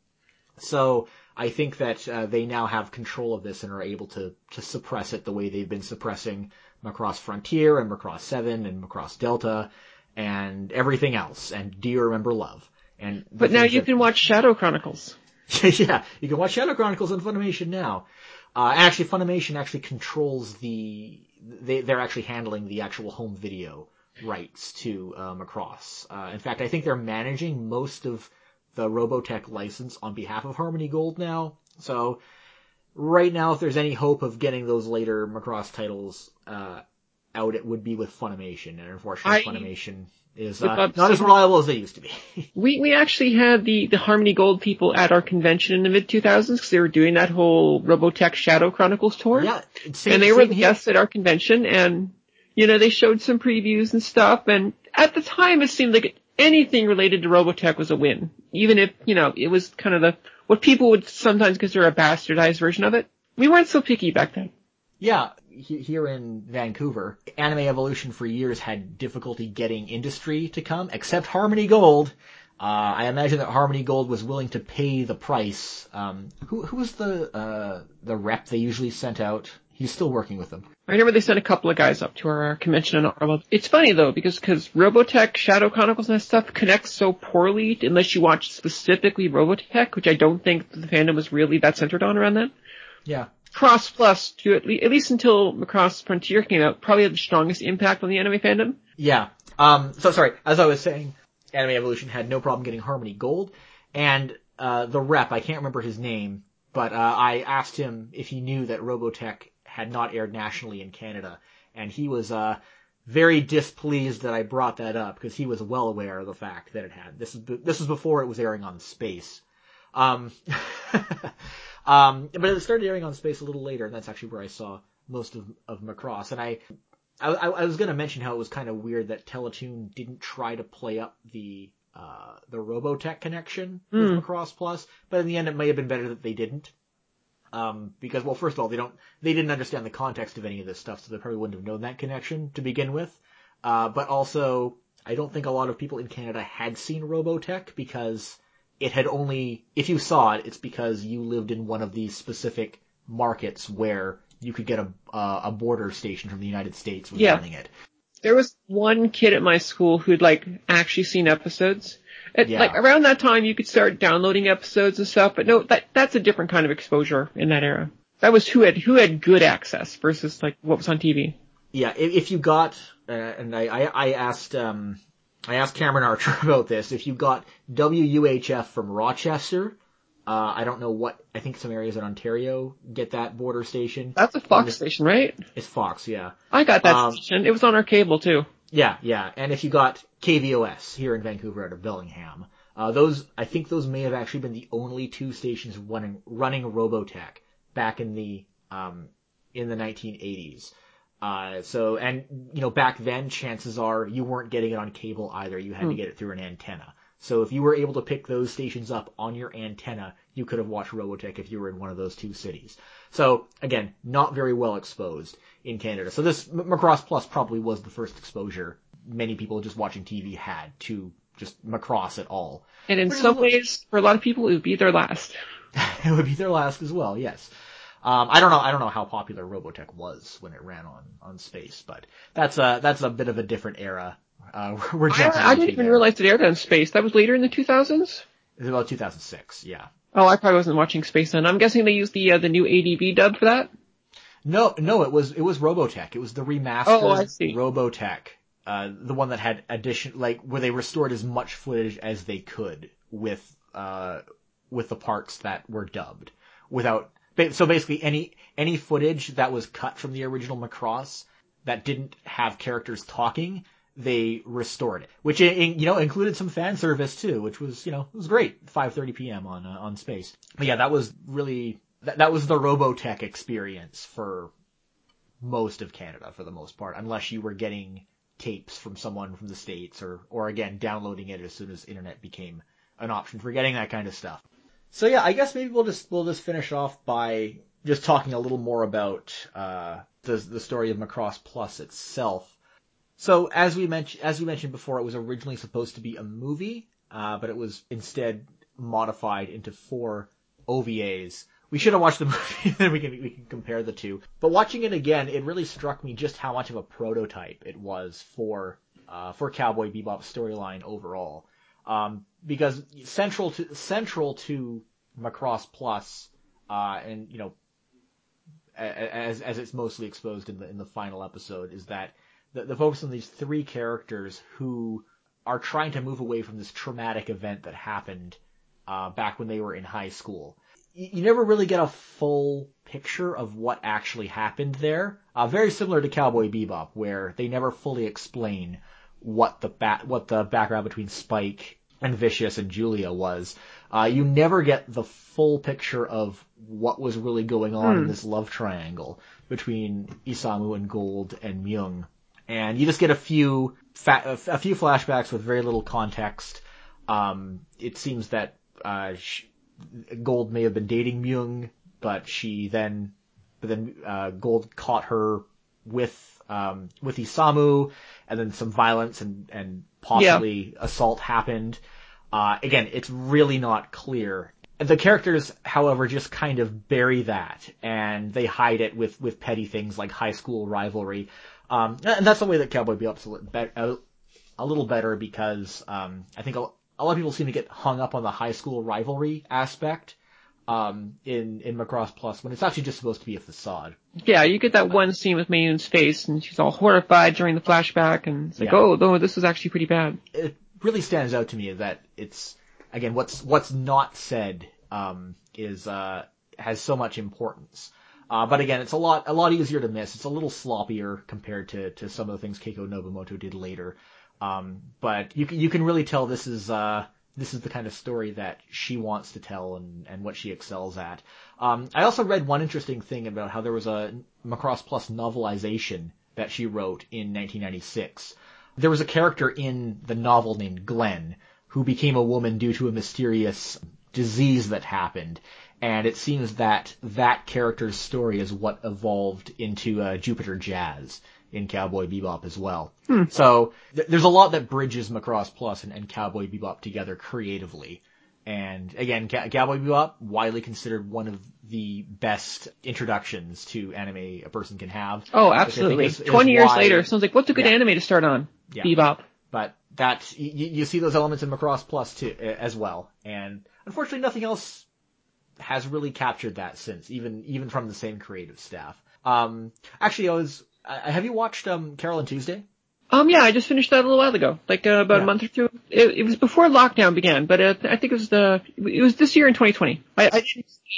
So I think that uh, they now have control of this and are able to to suppress it the way they've been suppressing Macross Frontier and Macross Seven and Macross Delta and everything else and Do You Remember Love? And But now you that- can watch Shadow Chronicles. yeah, you can watch Shadow Chronicles on Funimation now. Uh, actually, Funimation actually controls the. They, they're actually handling the actual home video rights to uh, Macross. Uh, in fact, I think they're managing most of the Robotech license on behalf of Harmony Gold now. So, right now, if there's any hope of getting those later Macross titles uh, out it would be with Funimation, and unfortunately, I- Funimation is uh, not as reliable as they used to be. We we actually had the the Harmony Gold people at our convention in the mid 2000s because they were doing that whole Robotech Shadow Chronicles tour. yeah, same, and they were the guests at our convention, and you know they showed some previews and stuff. And at the time, it seemed like anything related to Robotech was a win, even if you know it was kind of the what people would sometimes consider a bastardized version of it. We weren't so picky back then. Yeah, here in Vancouver, Anime Evolution for years had difficulty getting industry to come, except Harmony Gold. Uh, I imagine that Harmony Gold was willing to pay the price. Um, who who was the uh, the rep they usually sent out? He's still working with them. I remember they sent a couple of guys up to our convention in Ottawa. It's funny though because because Robotech, Shadow Chronicles, and that stuff connects so poorly unless you watch specifically Robotech, which I don't think the fandom was really that centered on around then. Yeah. Cross Plus, to at least, at least until Macross Frontier came out, probably had the strongest impact on the anime fandom. Yeah. Um, so sorry, as I was saying, Anime Evolution had no problem getting Harmony Gold, and uh, the rep, I can't remember his name, but uh, I asked him if he knew that Robotech had not aired nationally in Canada, and he was uh, very displeased that I brought that up because he was well aware of the fact that it had. This is this was before it was airing on Space. Um, um, but it started airing on Space a little later, and that's actually where I saw most of of Macross. And I, I, I was going to mention how it was kind of weird that Teletoon didn't try to play up the uh, the Robotech connection with Hmm. Macross Plus, but in the end, it may have been better that they didn't. Um, because well, first of all, they don't they didn't understand the context of any of this stuff, so they probably wouldn't have known that connection to begin with. Uh, but also, I don't think a lot of people in Canada had seen Robotech because it had only, if you saw it, it's because you lived in one of these specific markets where you could get a, uh, a border station from the United States was Yeah. running it. There was one kid at my school who'd like actually seen episodes. Yeah. Like around that time, you could start downloading episodes and stuff. But no, that that's a different kind of exposure in that era. That was who had who had good access versus like what was on TV. Yeah, if, if you got, uh, and I, I, I asked, um, I asked Cameron Archer about this, if you got WUHF from Rochester, uh, I don't know what, I think some areas in Ontario get that border station. That's a Fox station, right? It's Fox, yeah. I got that Um, station. It was on our cable too. Yeah, yeah. And if you got KVOS here in Vancouver out of Bellingham, uh, those, I think those may have actually been the only two stations running, running Robotech back in the, um, in the 1980s. Uh, so, and, you know, back then, chances are you weren't getting it on cable either. You had to get it through an antenna. So if you were able to pick those stations up on your antenna, you could have watched Robotech if you were in one of those two cities. So again, not very well exposed in Canada. So this M- Macross Plus probably was the first exposure many people just watching TV had to just Macross at all. And in some ways, for a lot of people, it would be their last. it would be their last as well. Yes. Um, I don't know. I don't know how popular Robotech was when it ran on on space, but that's a that's a bit of a different era. Uh, we're I, jumping. I into didn't even there. realize it aired on Space. That was later in the 2000s. It's about 2006. Yeah. Oh, I probably wasn't watching Space then. I'm guessing they used the uh, the new ADV dub for that. No, no, it was it was Robotech. It was the remastered Oh, I see. Robotech, uh, the one that had addition, like where they restored as much footage as they could with uh, with the parts that were dubbed, without. So basically, any any footage that was cut from the original Macross that didn't have characters talking, they restored it, which you know included some fan service too, which was you know it was great. 5:30 p.m. on uh, on Space. But yeah, that was really that that was the Robotech experience for most of Canada for the most part, unless you were getting tapes from someone from the states or or again downloading it as soon as internet became an option for getting that kind of stuff. So yeah, I guess maybe we'll just we'll just finish off by just talking a little more about uh, the the story of Macross Plus itself. So as we mentioned as we mentioned before, it was originally supposed to be a movie, uh, but it was instead modified into four OVAs. We should have watched the movie, then we can we can compare the two. But watching it again, it really struck me just how much of a prototype it was for uh, for Cowboy Bebop's storyline overall. Um, because central to central to Macross Plus, uh, and you know, as as it's mostly exposed in the in the final episode, is that the, the focus on these three characters who are trying to move away from this traumatic event that happened uh, back when they were in high school. you you never really get a full picture of what actually happened there. Uh, very similar to Cowboy Bebop, where they never fully explain what the ba- what the background between Spike and Vicious and Julia was. Uh, you never get the full picture of what was really going on in this love triangle between Isamu and Guld and Myung. And you just get a few fa- a few flashbacks with very little context. Um, it seems that uh, sh- Guld may have been dating Myung, but she then, but then uh, Guld caught her with um, with Isamu, and then some violence and and possibly assault happened. Uh, again, it's really not clear. The characters, however, just kind of bury that, and they hide it with with petty things like high school rivalry. Um, and that's the way that Cowboy Bebop's a little, be- a, a little better because um, I think a, a lot of people seem to get hung up on the high school rivalry aspect um, in in Macross Plus when it's actually just supposed to be a facade. Yeah, you get that one scene with Myung's face, and she's all horrified during the flashback, and it's like, Yeah. oh, no, this was actually pretty bad. it really stands out to me that it's again what's what's not said um, is uh, has so much importance. Uh, but again, it's a lot a lot easier to miss. It's a little sloppier compared to to some of the things Keiko Nobumoto did later. Um, but you can you can really tell this is uh, this is the kind of story that she wants to tell and and what she excels at. Um, I also read one interesting thing about how there was a Macross Plus novelization that she wrote in 1996 there was a character in the novel named Glenn who became a woman due to a mysterious disease that happened. And it seems that that character's story is what evolved into uh, Jupiter Jazz in Cowboy Bebop as well. So th- there's a lot that bridges Macross Plus and, and Cowboy Bebop together creatively. And again, Ca- Cowboy Bebop, widely considered one of the best introductions to anime a person can have. Oh, which I think absolutely. is- is Twenty years why- later, sounds like, what's a good Yeah. anime to start on? Yeah. Bebop. but that you, you see those elements in Macross Plus too as well. And unfortunately, nothing else has really captured that since, even even from the same creative staff. Um, actually, I was. I, have you watched um Carole and Tuesday? Um, yeah, I just finished that a little while ago, like uh, about Yeah. a month or two. It, it was before lockdown began, but uh, I think it was the it was this year in 2020. I, I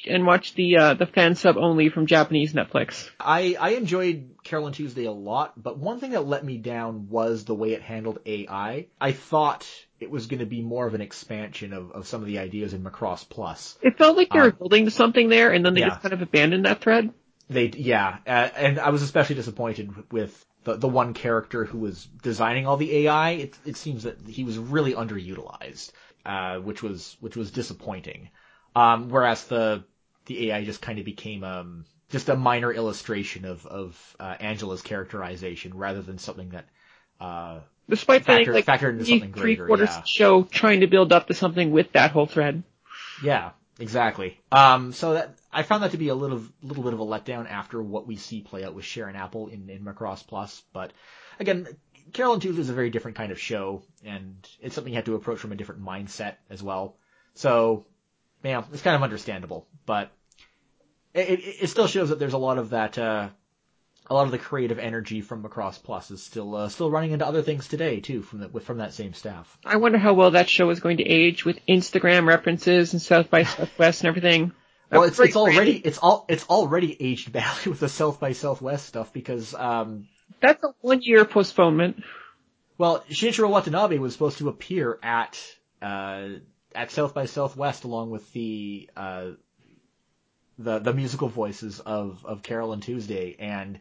and watch the uh, the fan sub only from Japanese Netflix. I I enjoyed Carole and Tuesday a lot, but one thing that let me down was the way it handled AI. I thought it was going to be more of an expansion of, of some of the ideas in Macross Plus. It felt like they were Um, building something there, and then they yeah. just kind of abandoned that thread. They, yeah, uh, and I was especially disappointed with the the one character who was designing all the AI. It it seems that he was really underutilized, uh, which was which was disappointing. Um, whereas the the AI just kind of became um just a minor illustration of of uh, Angela's characterization rather than something that uh Despite Factor- like factor into three, something three greater, quarters yeah. show trying to build up to something with that whole thread. Yeah, exactly. Um, so that I found that to be a little little bit of a letdown after what we see play out with Sharon Apple in, in Macross Plus. But again, Carole and Tuesday is a very different kind of show, and it's something you have to approach from a different mindset as well. So, yeah, it's kind of understandable, but it, it, it still shows that there's a lot of that. Uh, a lot of the creative energy from Macross Plus is still uh, still running into other things today too from the, from that same staff. I wonder how well that show is going to age with Instagram references and South by Southwest and everything. Well, it's, it's already it's all it's already aged badly with the South by Southwest stuff because um That's a one year postponement. well Shinichiro Watanabe was supposed to appear at uh at South by Southwest along with the uh the the musical voices of of Carole and Tuesday and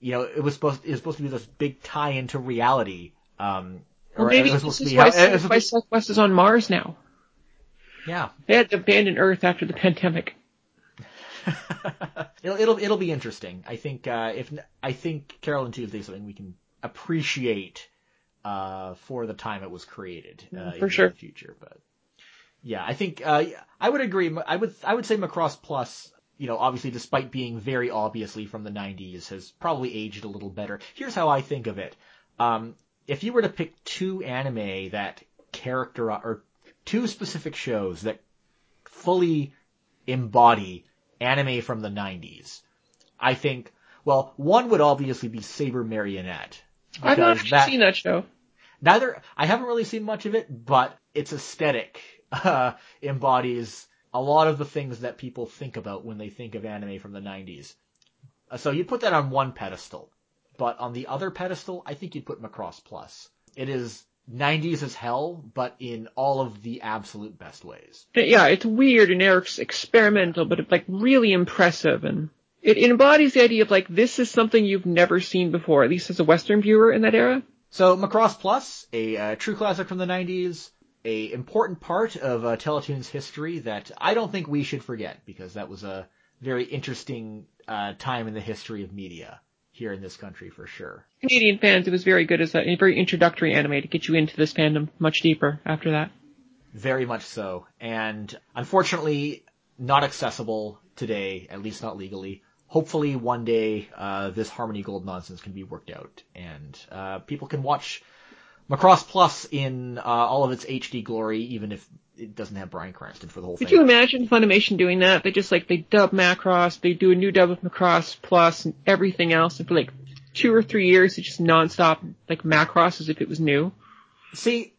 you know it was supposed it was supposed to be this big tie into reality um Well, maybe this is why how- it was South by supposed- Southwest is on Mars now. yeah They had to abandon Earth after the pandemic. it'll it'll it'll be interesting. I think uh, if I think Carole and Tuesday is something we can appreciate uh, for the time it was created uh, For in sure. the future. But yeah, I think uh, I would agree. I would I would say Macross Plus. You know, obviously, despite being very obviously from the '90s, has probably aged a little better. Here's how I think of it: um, if you were to pick two anime that character or two specific shows that fully embody anime from the 90s. I think, well, one would obviously be Saber Marionette. I've not that- seen that show. Neither, I haven't really seen much of it, but its aesthetic, uh, embodies a lot of the things that people think about when they think of anime from the 90s. Uh, So you'd put that on one pedestal. But on the other pedestal, I think you'd put Macross Plus. It is 90s as hell, but in all of the absolute best ways. Yeah, it's weird and it's experimental, but it's like really impressive and it embodies the idea of like this is something you've never seen before, at least as a Western viewer in that era. So Macross Plus, a uh, true classic from the 90s, a important part of uh, Teletoon's history that I don't think we should forget because that was a very interesting uh, time in the history of media here in this country for sure. Canadian fans, it was very good as a, very introductory anime to get you into this fandom much deeper after that. Very much so. And unfortunately, not accessible today, at least not legally. Hopefully one day, uh, this Harmony Gold nonsense can be worked out and, uh, people can watch Macross Plus in, uh, all of its HD glory, even if it doesn't have Bryan Cranston for the whole Could thing. Could you imagine Funimation doing that? They just like, they dub Macross, they do a new dub of Macross Plus and everything else, and for like two or three years it's just nonstop, like Macross as if it was new. See,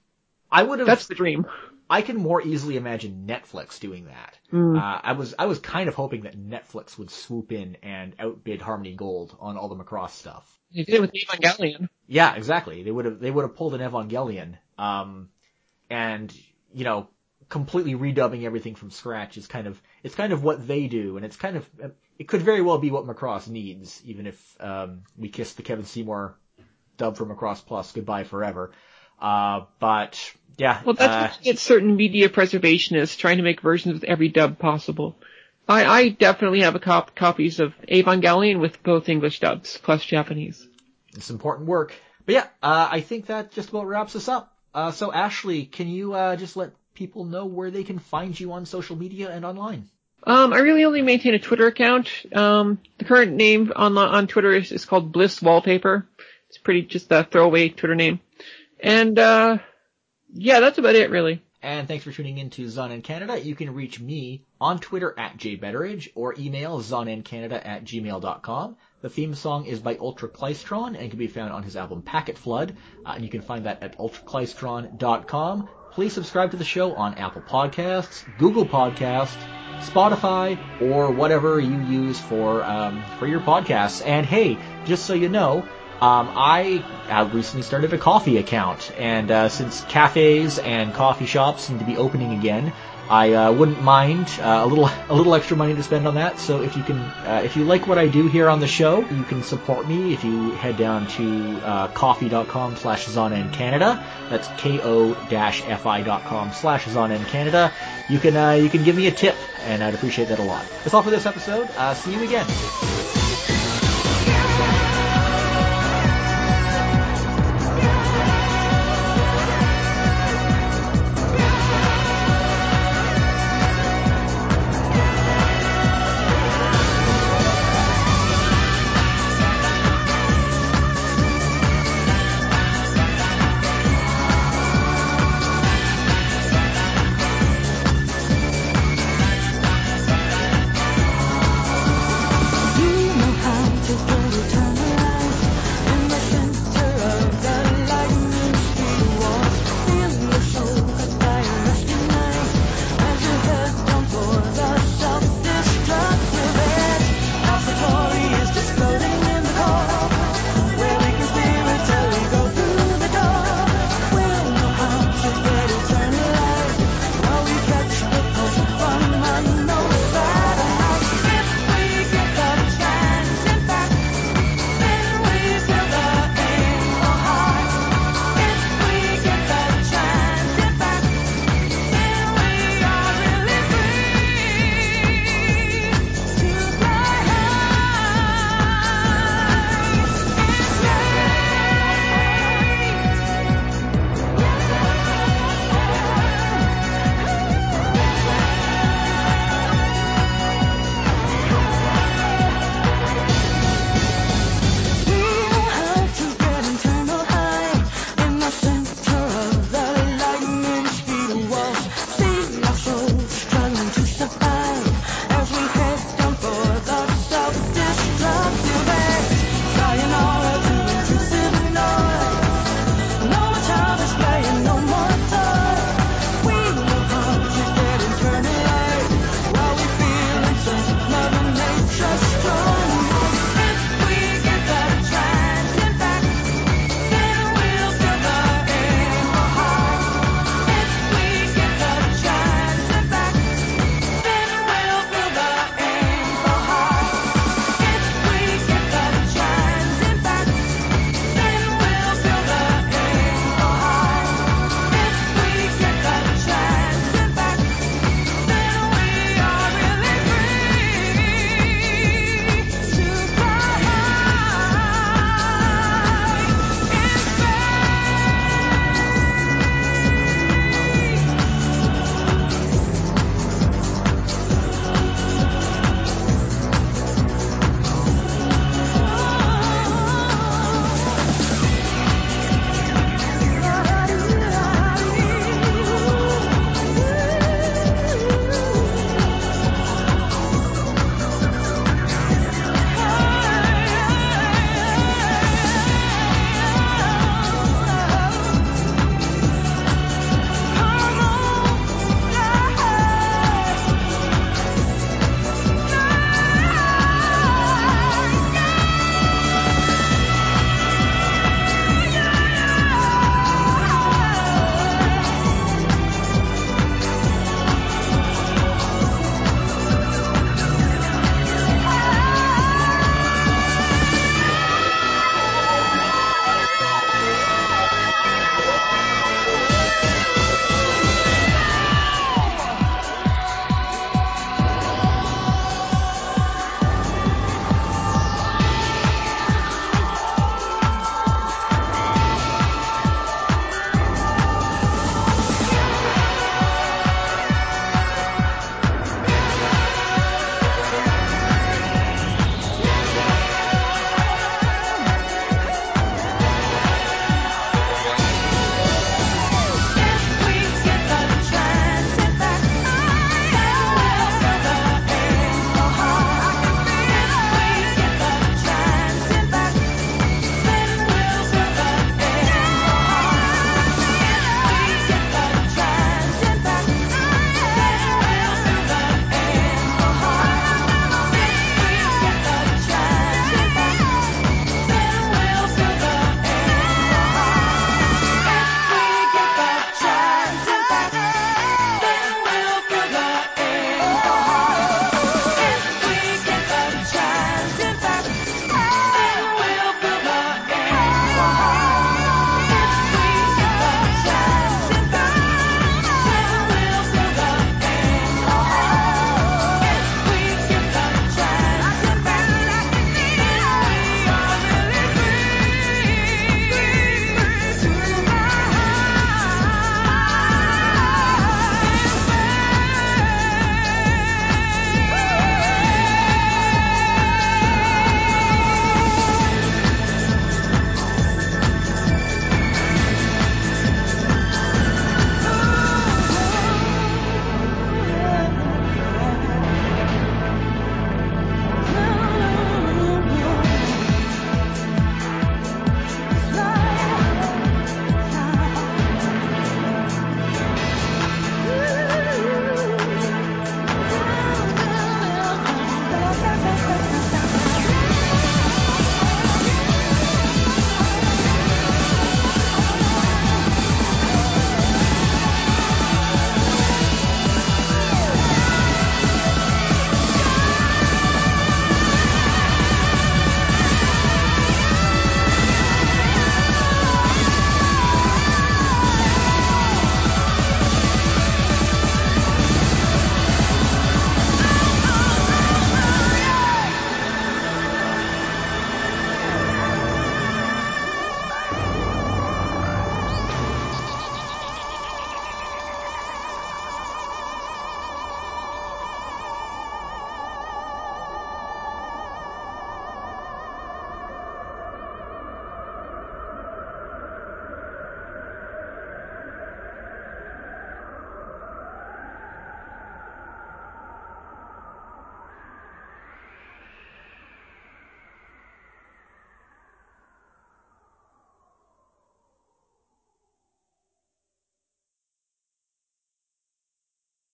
I would have, That's the dream. I can more easily imagine Netflix doing that. Mm. Uh, I was, I was kind of hoping that Netflix would swoop in and outbid Harmony Gold on all the Macross stuff. They did it with Evangelion. Yeah, exactly. They would have they would have pulled an Evangelion, um, and you know, completely redubbing everything from scratch is kind of it's kind of what they do, and it's kind of it could very well be what Macross needs, even if um, we kiss the Kevin Seymour dub from Macross Plus goodbye forever. Uh, but yeah, Well, that's uh, what it's certain media preservationists trying to make versions with every dub possible. I, I definitely have a cop- copies of Evangelion with both English dubs plus Japanese. it's important work. But yeah, uh, I think that just about wraps us up. Uh, so Ashley, can you uh, just let people know where they can find you on social media and online? Um, I really only maintain a Twitter account. Um, the current name on on Twitter is, is called Bliss Wallpaper. It's pretty just a throwaway Twitter name. And uh, yeah, that's about it really. And thanks for tuning in to Zon in Canada. You can reach me on Twitter at jbetteridge or email zonincanada at gmail.com. The theme song is by Ultra Kleistron and can be found on his album Packet Flood. Uh, and you can find that at ultrakleistron.com. Please subscribe to the show on Apple Podcasts, Google Podcasts, Spotify, or whatever you use for um, for your podcasts. And hey, just so you know, um, I uh, recently started a Ko-fi account, and uh, since cafes and coffee shops seem to be opening again, I uh, wouldn't mind uh, a little a little extra money to spend on that. So if you can, uh, if you like what I do here on the show, you can support me if you head down to uh, ko-fi.com slash Canada. That's ko-fi.com slash Canada. You can uh, you can give me a tip, and I'd appreciate that a lot. That's all for this episode. See you again.